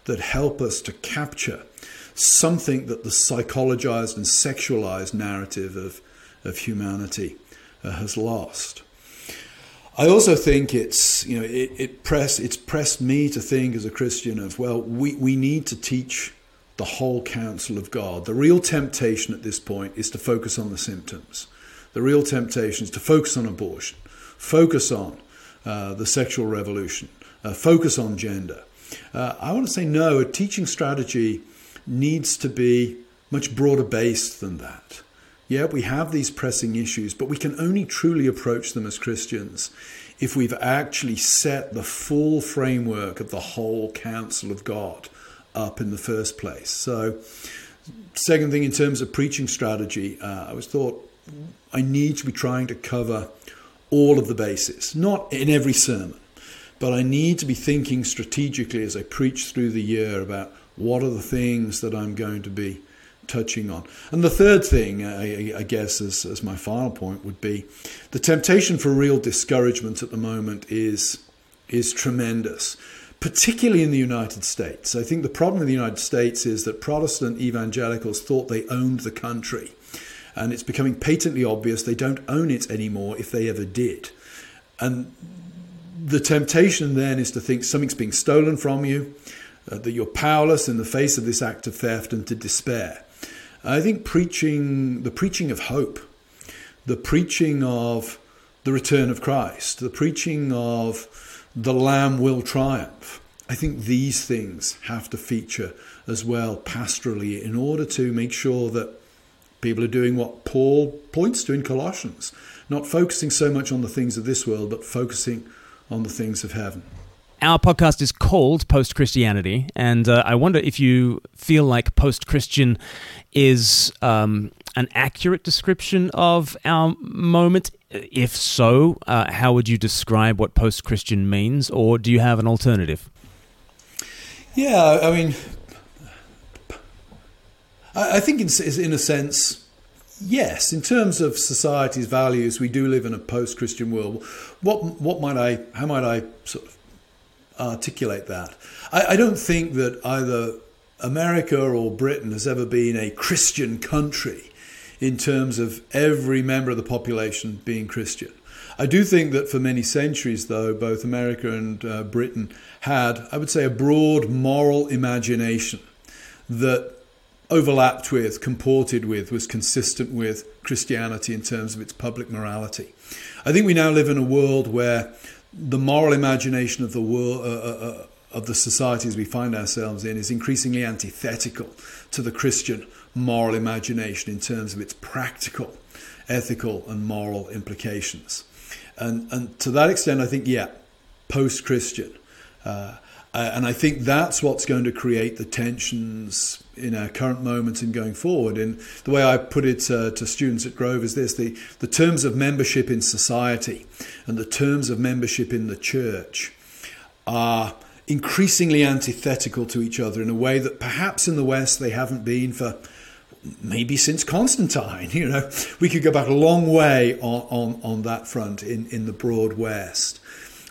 that help us to capture something that the psychologized and sexualized narrative of, of humanity uh, has lost. I also think it's you know it, it press it's pressed me to think as a Christian of well we, we need to teach the whole counsel of God. The real temptation at this point is to focus on the symptoms. The real temptation is to focus on abortion, focus on uh, the sexual revolution, uh, focus on gender. Uh, I want to say no. A teaching strategy needs to be much broader based than that. Yeah, we have these pressing issues, but we can only truly approach them as Christians if we've actually set the full framework of the whole counsel of God up in the first place. So, second thing in terms of preaching strategy, uh, I was thought I need to be trying to cover all of the bases, not in every sermon, but I need to be thinking strategically as I preach through the year about what are the things that I'm going to be touching on. And the third thing, I, I guess, as, as my final point would be the temptation for real discouragement at the moment is, is tremendous, particularly in the United States. I think the problem in the United States is that Protestant evangelicals thought they owned the country. And it's becoming patently obvious they don't own it anymore if they ever did. And the temptation then is to think something's being stolen from you, uh, that you're powerless in the face of this act of theft, and to despair. I think preaching, the preaching of hope, the preaching of the return of Christ, the preaching of the Lamb will triumph. I think these things have to feature as well pastorally in order to make sure that people are doing what Paul points to in Colossians, not focusing so much on the things of this world, but focusing on the things of heaven.
Our podcast is called Post Christianity, and uh, I wonder if you feel like post Christian is um, an accurate description of our moment. If so, uh, how would you describe what post Christian means, or do you have an alternative?
Yeah, I mean, I think in, in a sense, Yes, in terms of society's values, we do live in a post-Christian world. What what might I how might I sort of articulate that? I, I don't think that either America or Britain has ever been a Christian country in terms of every member of the population being Christian. I do think that for many centuries, though, both America and uh, Britain had, I would say, a broad moral imagination that overlapped with, comported with, was consistent with Christianity in terms of its public morality. I think we now live in a world where the moral imagination of the world. Uh, uh, uh, of the societies we find ourselves in is increasingly antithetical to the Christian moral imagination in terms of its practical, ethical, and moral implications. And, and to that extent, I think, yeah, post Christian. Uh, uh, and I think that's what's going to create the tensions in our current moment and going forward. And the way I put it uh, to students at Grove is this the, the terms of membership in society and the terms of membership in the church are increasingly antithetical to each other in a way that perhaps in the West they haven't been for maybe since Constantine. <laughs> You know, we could go back a long way on, on, on that front in, in the broad West.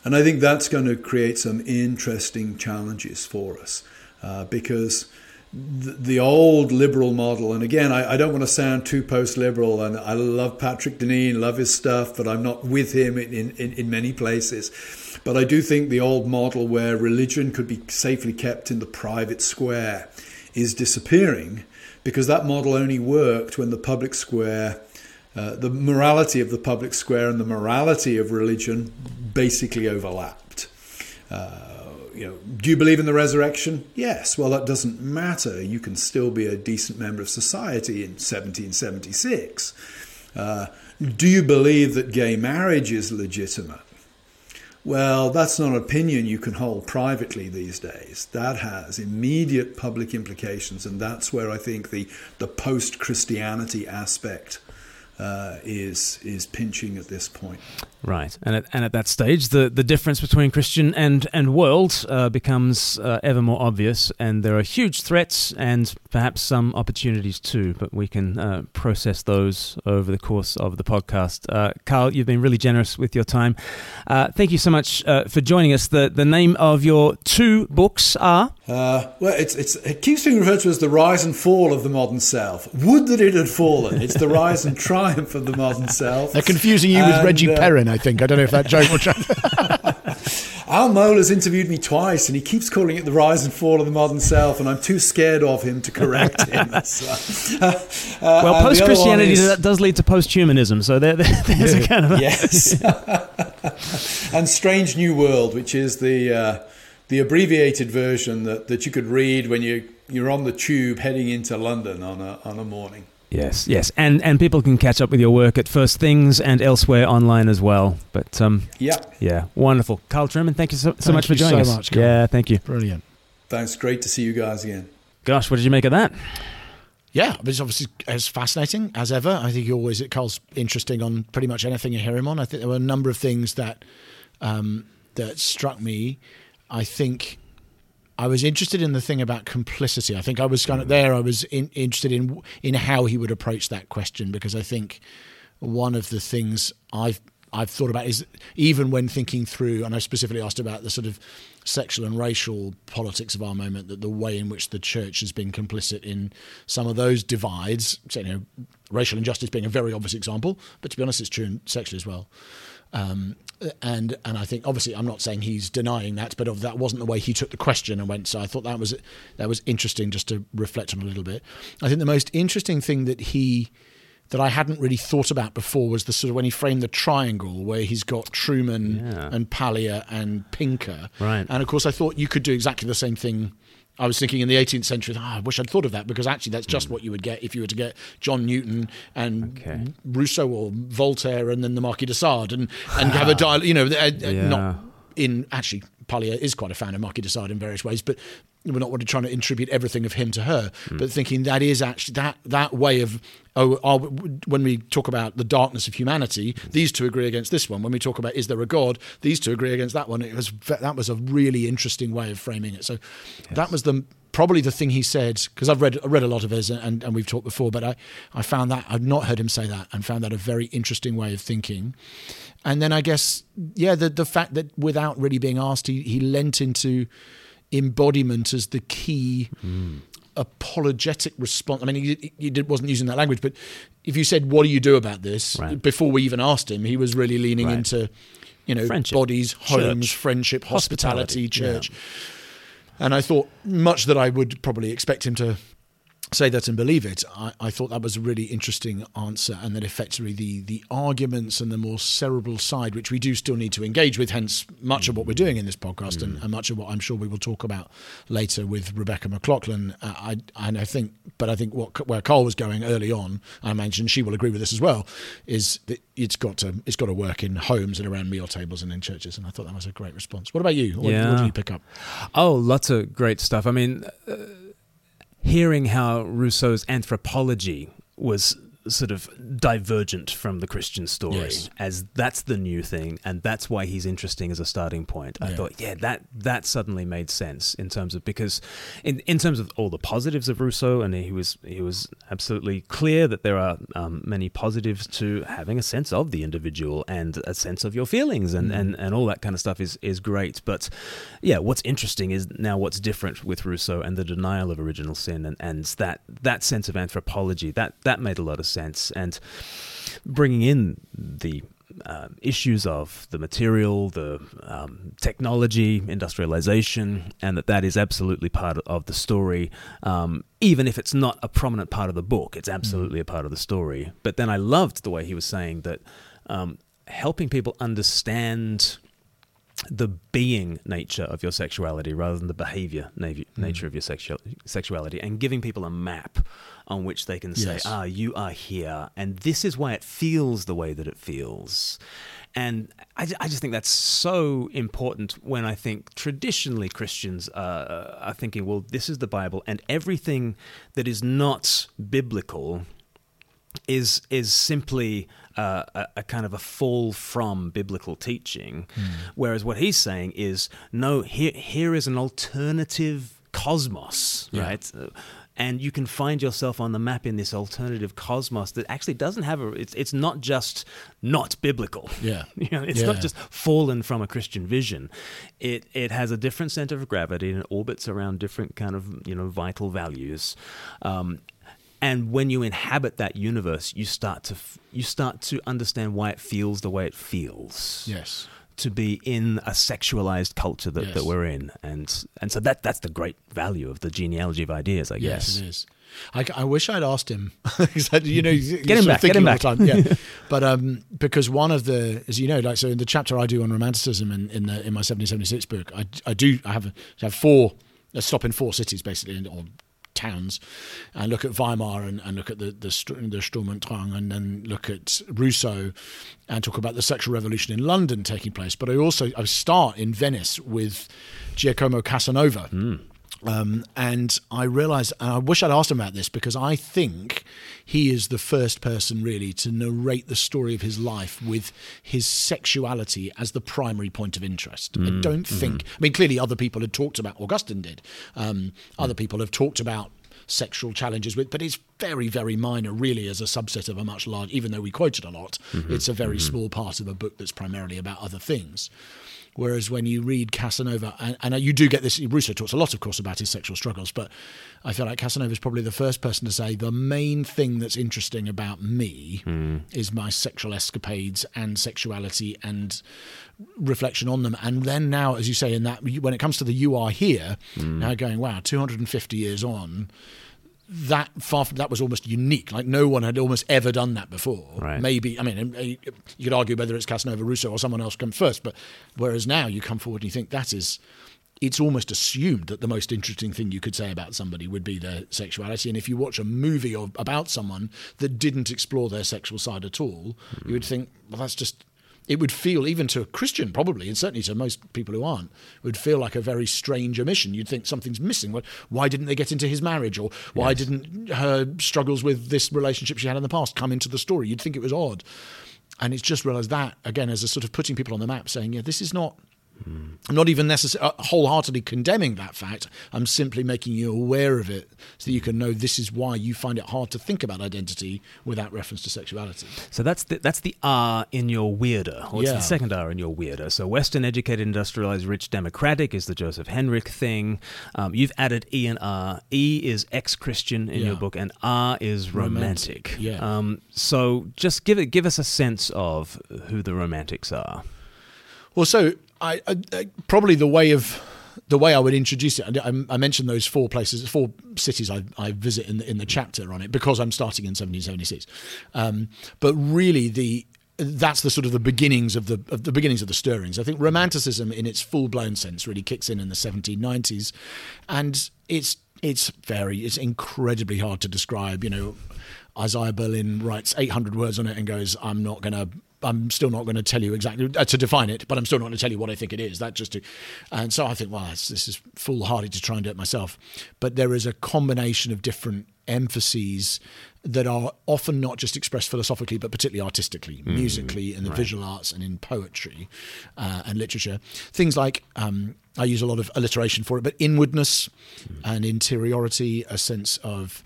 And I think that's going to create some interesting challenges for us uh, because the, old liberal model, and again, I, I don't want to sound too post liberal, and I love Patrick Deneen, love his stuff, but I'm not with him in, in, in many places. But I do think the old model where religion could be safely kept in the private square is disappearing because that model only worked when the public square uh, the morality of the public square and the morality of religion basically overlapped. Uh, you know, do you believe in the resurrection? Yes. Well, that doesn't matter. You can still be a decent member of society in 1776. Uh, do you believe that gay marriage is legitimate? Well, that's not an opinion you can hold privately these days. That has immediate public implications, and that's where I think the, the post Christianity aspect uh, is is pinching at this point.
Right, and at, and at that stage, the, the difference between Christian and and world uh, becomes uh, ever more obvious, and there are huge threats and perhaps some opportunities too. But we can uh, process those over the course of the podcast. Uh, Carl, you've been really generous with your time. Uh, thank you so much for joining us. the The name of your two books are
well, it's it's it keeps being referred to as the rise and fall of the modern self. Would that it had fallen! It's the rise and triumph of the modern self.
They're confusing you and, with Reggie Perrin. I think. I don't know if that joke will. <laughs>
Al Mohler's interviewed me twice, and he keeps calling it the rise and fall of the modern self, and I'm too scared of him to correct him. <laughs> so,
uh, well, post Christianity is, does lead to post humanism, so there, there, <laughs> there's yeah. a kind of a
yes, and Strange New World, which is the uh, the abbreviated version that, that you could read when you you're on the tube heading into London on a on a morning.
Yes, yes, and and people can catch up with your work at First Things and elsewhere online as well. But um,
yeah,
yeah, wonderful, Carl Trueman. Thank you so, so thank much for joining so us. Much, yeah, thank you.
Brilliant.
Thanks. Great to see you guys again.
Gosh, what did you make of that?
Yeah, it's obviously as fascinating as ever. I think you're always it Carl's interesting on pretty much anything you hear him on. I think there were a number of things that um, that struck me. I think I was interested in the thing about complicity. I think I was kind of there. I was in, interested in in how he would approach that question because I think one of the things I've I've thought about is even when thinking through, and I specifically asked about the sort of sexual and racial politics of our moment, that the way in which the church has been complicit in some of those divides, you know, racial injustice being a very obvious example, but to be honest, it's true in sexually as well. Um, and and I think obviously I'm not saying he's denying that, but that wasn't the way he took the question and went. So I thought that was that was interesting just to reflect on a little bit. I think the most interesting thing that he that I hadn't really thought about before was the sort of when he framed the triangle where he's got Trueman yeah. and Paglia and Pinker.
Right.
And of course, I thought you could do exactly the same thing. I was thinking in the 18th century, oh, I wish I'd thought of that because actually that's just mm. what you would get if you were to get John Newton and okay. Rousseau or Voltaire and then the Marquis de Sade and, and have a <laughs> dialogue, you know, uh, yeah. not in actually Paglia is quite a fan of Marquis de Sade in various ways, but we're not trying to attribute everything of him to her, mm. but thinking that is actually that that way of oh, are, when we talk about the darkness of humanity, these two agree against this one. When we talk about is there a God, these two agree against that one. It was that was a really interesting way of framing it. So yes. that was the probably the thing he said because I've read I read a lot of his and, and we've talked before, but I I found that I've not heard him say that and found that a very interesting way of thinking. And then I guess yeah, the the fact that without really being asked, he he lent into embodiment as the key mm. apologetic response. I mean, he, he did, wasn't using that language, but if you said, "What do you do about this?" Right. before we even asked him, he was really leaning right. into, you know, friendship. bodies, homes, church. friendship, hospitality, hospitality church. Yeah. And I thought much that I would probably expect him to say that and believe it. I, I, thought that was a really interesting answer, and that effectively the the arguments and the more cerebral side, which we do still need to engage with, hence much of what we're doing in this podcast, mm. and, and, much of what I'm sure we will talk about later with Rebecca McLaughlin. Uh, I and I think, but I think what where Carl was going early on, I mentioned she will agree with this as well, is that it's got to it's got to work in homes and around meal tables and in churches, and I thought that was a great response. What about you? What, yeah. what did you pick up?
Oh, lots of great stuff. I mean. Uh, hearing how Rousseau's anthropology was sort of divergent from the Christian story yes. as that's the new thing and that's why he's interesting as a starting point. I yeah. thought, yeah, that that suddenly made sense in terms of because in in terms of all the positives of Rousseau and he was he was absolutely clear that there are um, many positives to having a sense of the individual and a sense of your feelings and, mm. and, and all that kind of stuff is is great. But yeah, what's interesting is now what's different with Rousseau and the denial of original sin and, and that that sense of anthropology that that made a lot of sense sense, and bringing in the uh, issues of the material, the um, technology, industrialization, and that that is absolutely part of the story. Um, even if it's not a prominent part of the book, it's absolutely mm. a part of the story. But then I loved the way he was saying that um, helping people understand the being nature of your sexuality rather than the behavior mm. nature of your sexual, sexuality and giving people a map on which they can say, yes. ah, you are here, and this is why it feels the way that it feels. And I, I just think that's so important when I think traditionally Christians are, are thinking, well, this is the Bible, and everything that is not biblical is is simply uh, a, a, kind of a fall from biblical teaching, mm. whereas what he's saying is no, here here is an alternative cosmos, yeah. right? And you can find yourself on the map in this alternative cosmos that actually doesn't have a it's it's not just not biblical. <laughs>
Yeah. <laughs>
You know, it's
yeah.
not just fallen from a christian vision. It it has a different center of gravity and it orbits around different kind of you know vital values. Um, and when you inhabit that universe you start to you start to understand why it feels the way it feels.
Yes
to be in a sexualized culture that, yes. that we're in, and and so that that's the great value of the genealogy of ideas, I guess.
Yes, it is. I, I wish I'd asked him. <laughs> <laughs> you know,
get him back. Get him back.
Yeah, <laughs> but um, because one of the, as you know, like so in the chapter I do on romanticism in in, the, in my 1776 book, I, I do I have, I have four. I stop in four cities basically, or towns and look at Weimar and, and look at the, the, the Sturm und Drang and then look at Rousseau and talk about the sexual revolution in London taking place. But I also I start in Venice with Giacomo Casanova. Mm. Um, and I realized, and I wish I'd asked him about this because I think he is the first person really to narrate the story of his life with his sexuality as the primary point of interest. I mm, don't mm-hmm. think, I mean, clearly other people had talked about, Augustine did, um, other mm. people have talked about sexual challenges with, but it's very, very minor, really, as a subset of a much large. Even though we quoted a lot, mm-hmm, it's a very mm-hmm. small part of a book that's primarily about other things. Whereas when you read Casanova, and, and you do get this, Rousseau talks a lot, of course, about his sexual struggles, but I feel like Casanova is probably the first person to say the main thing that's interesting about me hmm. is my sexual escapades and sexuality and reflection on them. And then now, as you say, in that when it comes to the you are here, hmm. now going, wow, 250 years on, that far from that was almost unique. Like no one had almost ever done that before.
Right.
Maybe I mean you could argue whether it's Casanova, Rousseau or someone else come first. But whereas now you come forward and you think that is, it's almost assumed that the most interesting thing you could say about somebody would be their sexuality. And if you watch a movie of, about someone that didn't explore their sexual side at all, you would think, well, that's just it would feel, even to a Christian probably, and certainly to most people who aren't, would feel like a very strange omission. You'd think something's missing. Why didn't they get into his marriage? Or why didn't her struggles with this relationship she had in the past come into the story? You'd think it was odd. And it's just realised that, again, as a sort of putting people on the map, saying, yeah, this is not. I'm not even necessarily wholeheartedly condemning that fact. I'm simply making you aware of it so that you can know this is why you find it hard to think about identity without reference to sexuality.
So that's the, that's the R in your weirder, or it's the second R in your weirder. So Western, educated, industrialized, rich, democratic is the Joseph Henrich thing. Um, you've added E and R. E is ex-Christian in
Yeah.
your book, and R is romantic.
Romantic, yeah.
Um, so just give it, give us a sense of who the romantics are.
Well, so I, I, I probably the way of the way I would introduce it. I, I mentioned those four places, four cities I, I visit in the, in the chapter on it because I'm starting in 1776. Um, but really, the that's the sort of the beginnings of the of the beginnings of the stirrings. I think Romanticism, in its full blown sense, really kicks in in the 1790s, and it's it's very it's incredibly hard to describe. You know, Isaiah Berlin writes 800 words on it and goes, "I'm not going to." I'm still not going to tell you exactly uh, to define it, but I'm still not going to tell you what I think it is. That just to, and so I think, well, it's, this is foolhardy to try and do it myself. But there is a combination of different emphases that are often not just expressed philosophically, but particularly artistically, musically, in the visual arts and in poetry uh, and literature. Things like um, I use a lot of alliteration for it, but inwardness and interiority, a sense of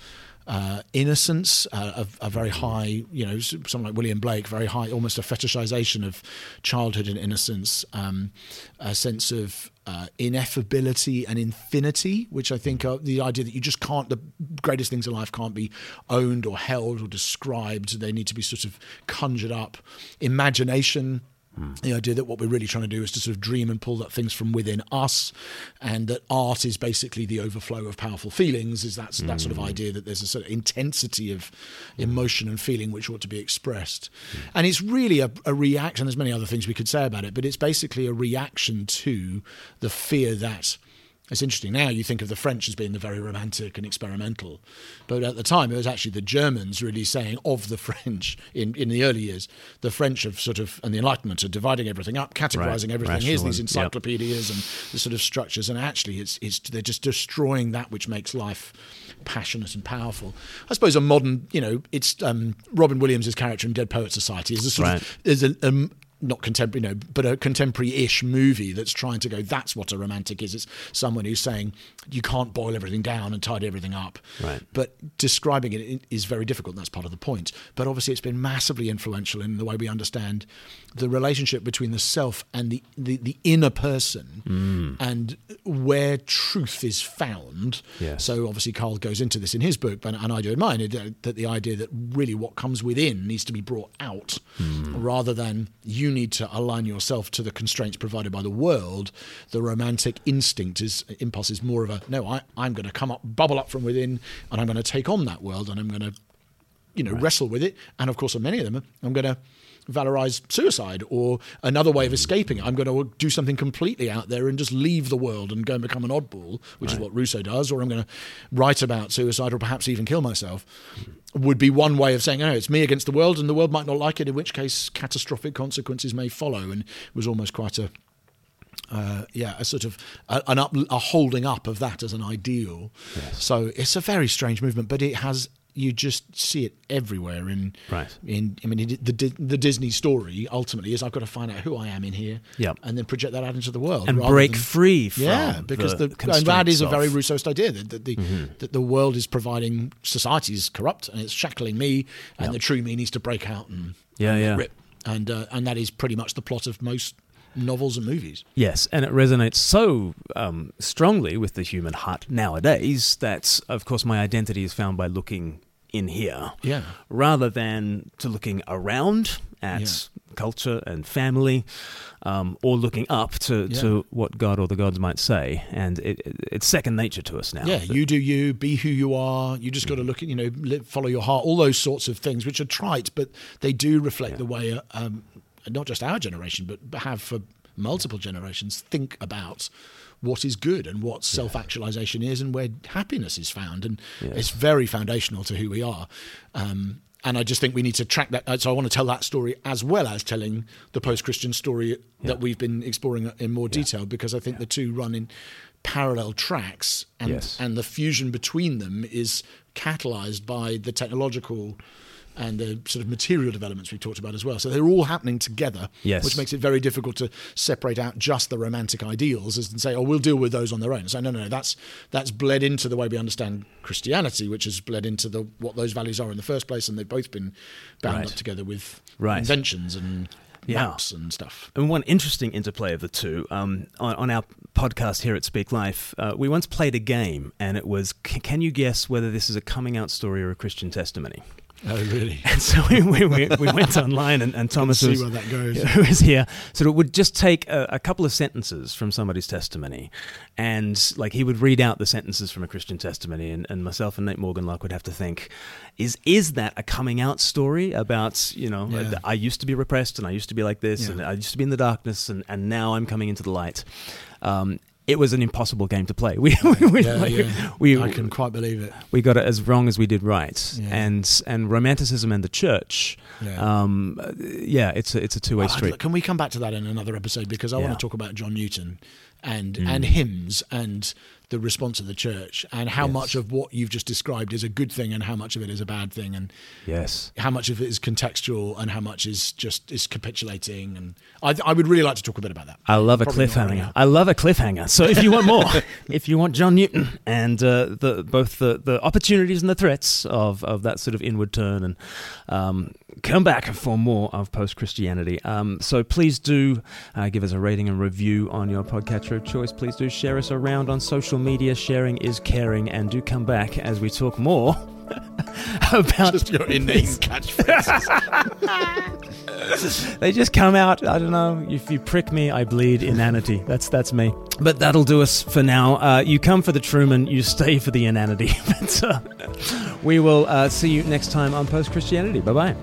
uh, innocence, uh, a, a very high, you know, someone like William Blake, very high, almost a fetishization of childhood and innocence, um, a sense of uh, ineffability and infinity, which I think are the idea that you just can't, the greatest things in life can't be owned or held or described. They need to be sort of conjured up. Imagination, Mm. the idea that what we're really trying to do is to sort of dream and pull that things from within us, and that art is basically the overflow of powerful feelings. Is that that sort of mm. idea that there's a sort of intensity of mm. emotion and feeling which ought to be expressed, and it's really a, a reaction. There's many other things we could say about it, but it's basically a reaction to the fear that. It's interesting now you think of the French as being the very romantic and experimental, but at the time it was actually the Germans really saying of the <laughs> French in, in the early years, the French have sort of and the Enlightenment are dividing everything up, categorizing
Right.
everything. Here's these
and- yep.
encyclopedias and the sort of structures, and actually it's it's they're just destroying that which makes life passionate and powerful. I suppose a modern, you know, it's um, Robin Williams' character in Dead Poet Society is a sort
Right.
of is a um, not contemporary, you know, but a contemporary-ish movie that's trying to go. That's what a romantic is. It's someone who's saying you can't boil everything down and tidy everything up.
Right.
But describing it is very difficult. And that's part of the point. But obviously, it's been massively influential in the way we understand the relationship between the self and the the, the inner person, mm. and where truth is found.
Yes.
So obviously, Carl goes into this in his book, but and I do in mine. That the idea that really what comes within needs to be brought out, hmm. rather than you need to align yourself to the constraints provided by the world. The romantic instinct is impulse is more of a no. I, I'm going to come up, bubble up from within, and I'm going to take on that world, and I'm going to you know, wrestle with it. And of course, on many of them, I'm going to valorize suicide or another way of escaping. I'm going to do something completely out there and just leave the world and go and become an oddball, which is what Rousseau does. Or I'm going to write about suicide or perhaps even kill myself. Would be one way of saying, oh, it's me against the world, and the world might not like it, in which case catastrophic consequences may follow. And it was almost quite a uh, yeah, a sort of a, an up, a holding up of that as an ideal.
Yes.
So it's a very strange movement, but it has you just see it everywhere in
Right.
in I mean the the Disney story ultimately is I've got to find out who I am in here
Yep.
and then project that out into the world
and break
than-
free from
yeah, because the, and that is a very
of- Mm-hmm.
Rousseauist idea that, that the that the world is providing society is corrupt and it's shackling me, and the true me needs to break out and
Yeah,
and
yeah.
rip, and uh, and that is pretty much the plot of most novels and movies.
Yes, and it resonates so um, strongly with the human heart nowadays that, of course, my identity is found by looking in here
Yeah,
rather than to looking around at
Yeah.
culture and family um, or looking up to,
Yeah.
to what God or the gods might say. And it, it, it's second nature to us now.
yeah. You do you, be who you are. You just got to look at you know live, follow your heart. All those sorts of things, which are trite, but they do reflect the way uh, um, not just our generation, but have for multiple generations think about what is good and what self-actualization is and where happiness is found and
Yes.
it's very foundational to who we are um, and I just think we need to track that. So I want to tell that story as well as telling the post-Christian story that we've been exploring in more detail, because I think the two run in parallel tracks, and
Yes.
and the fusion between them is catalyzed by the technological and the sort of material developments we talked about as well. So they're all happening together,
Yes.
which makes it very difficult to separate out just the romantic ideals and say, oh, we'll deal with those on their own. So no, no, no, that's that's bled into the way we understand Christianity, which has bled into the what those values are in the first place, and they've both been bound
Right.
up together with
Right.
inventions and
Yeah.
maps and stuff.
And one interesting interplay of the two um, on, on our podcast here at Speak Life, uh, we once played a game, and it was c- can you guess whether this is a coming out story or a Christian testimony?
Oh, really? <laughs>
And so we, we, we, we went online, and, and Thomas, was,
that goes. <laughs>
who is here, so it would just take a, a couple of sentences from somebody's testimony, and like he would read out the sentences from a Christian testimony, and, and myself and Nate Morgan-Locke would have to think, is is that a coming out story about you know
Yeah.
I used to be repressed and I used to be like this
Yeah.
and I used to be in the darkness and, and now I'm coming into the light. Um, it was an impossible game to play. <laughs> We we,
Yeah,
like,
yeah.
we,
I can quite believe it.
we got it as wrong as we did right,
Yeah.
and and romanticism and the church.
Yeah.
Um, yeah, it's a, it's a two way street.
Can we come back to that in another episode? Because I.
Mm.
want to talk about John Newton and and hymns and the response of the church and how
Yes.
much of what you've just described is a good thing and how much of it is a bad thing and
Yes.
how much of it is contextual and how much is just is capitulating and I, I would really like to talk a bit about that.
I love a
Probably right
cliffhanger. I love a cliffhanger. So if you want more, <laughs> if you want John Newton and uh, the both the, the opportunities and the threats of, of that sort of inward turn, and um, come back for more of post Christianity. Um, so please do uh, give us a rating and review on your podcatcher of choice. Please do share us around on social media. Sharing is caring, and do come back as we talk more. <laughs> about
Just your inane catchphrases. <laughs>
they just come out. I don't know. If you prick me, I bleed inanity. That's that's me. But that'll do us for now. Uh, you come for the Trueman, you stay for the inanity. <laughs> but uh, we will uh, see you next time on Post Christianity. Bye bye.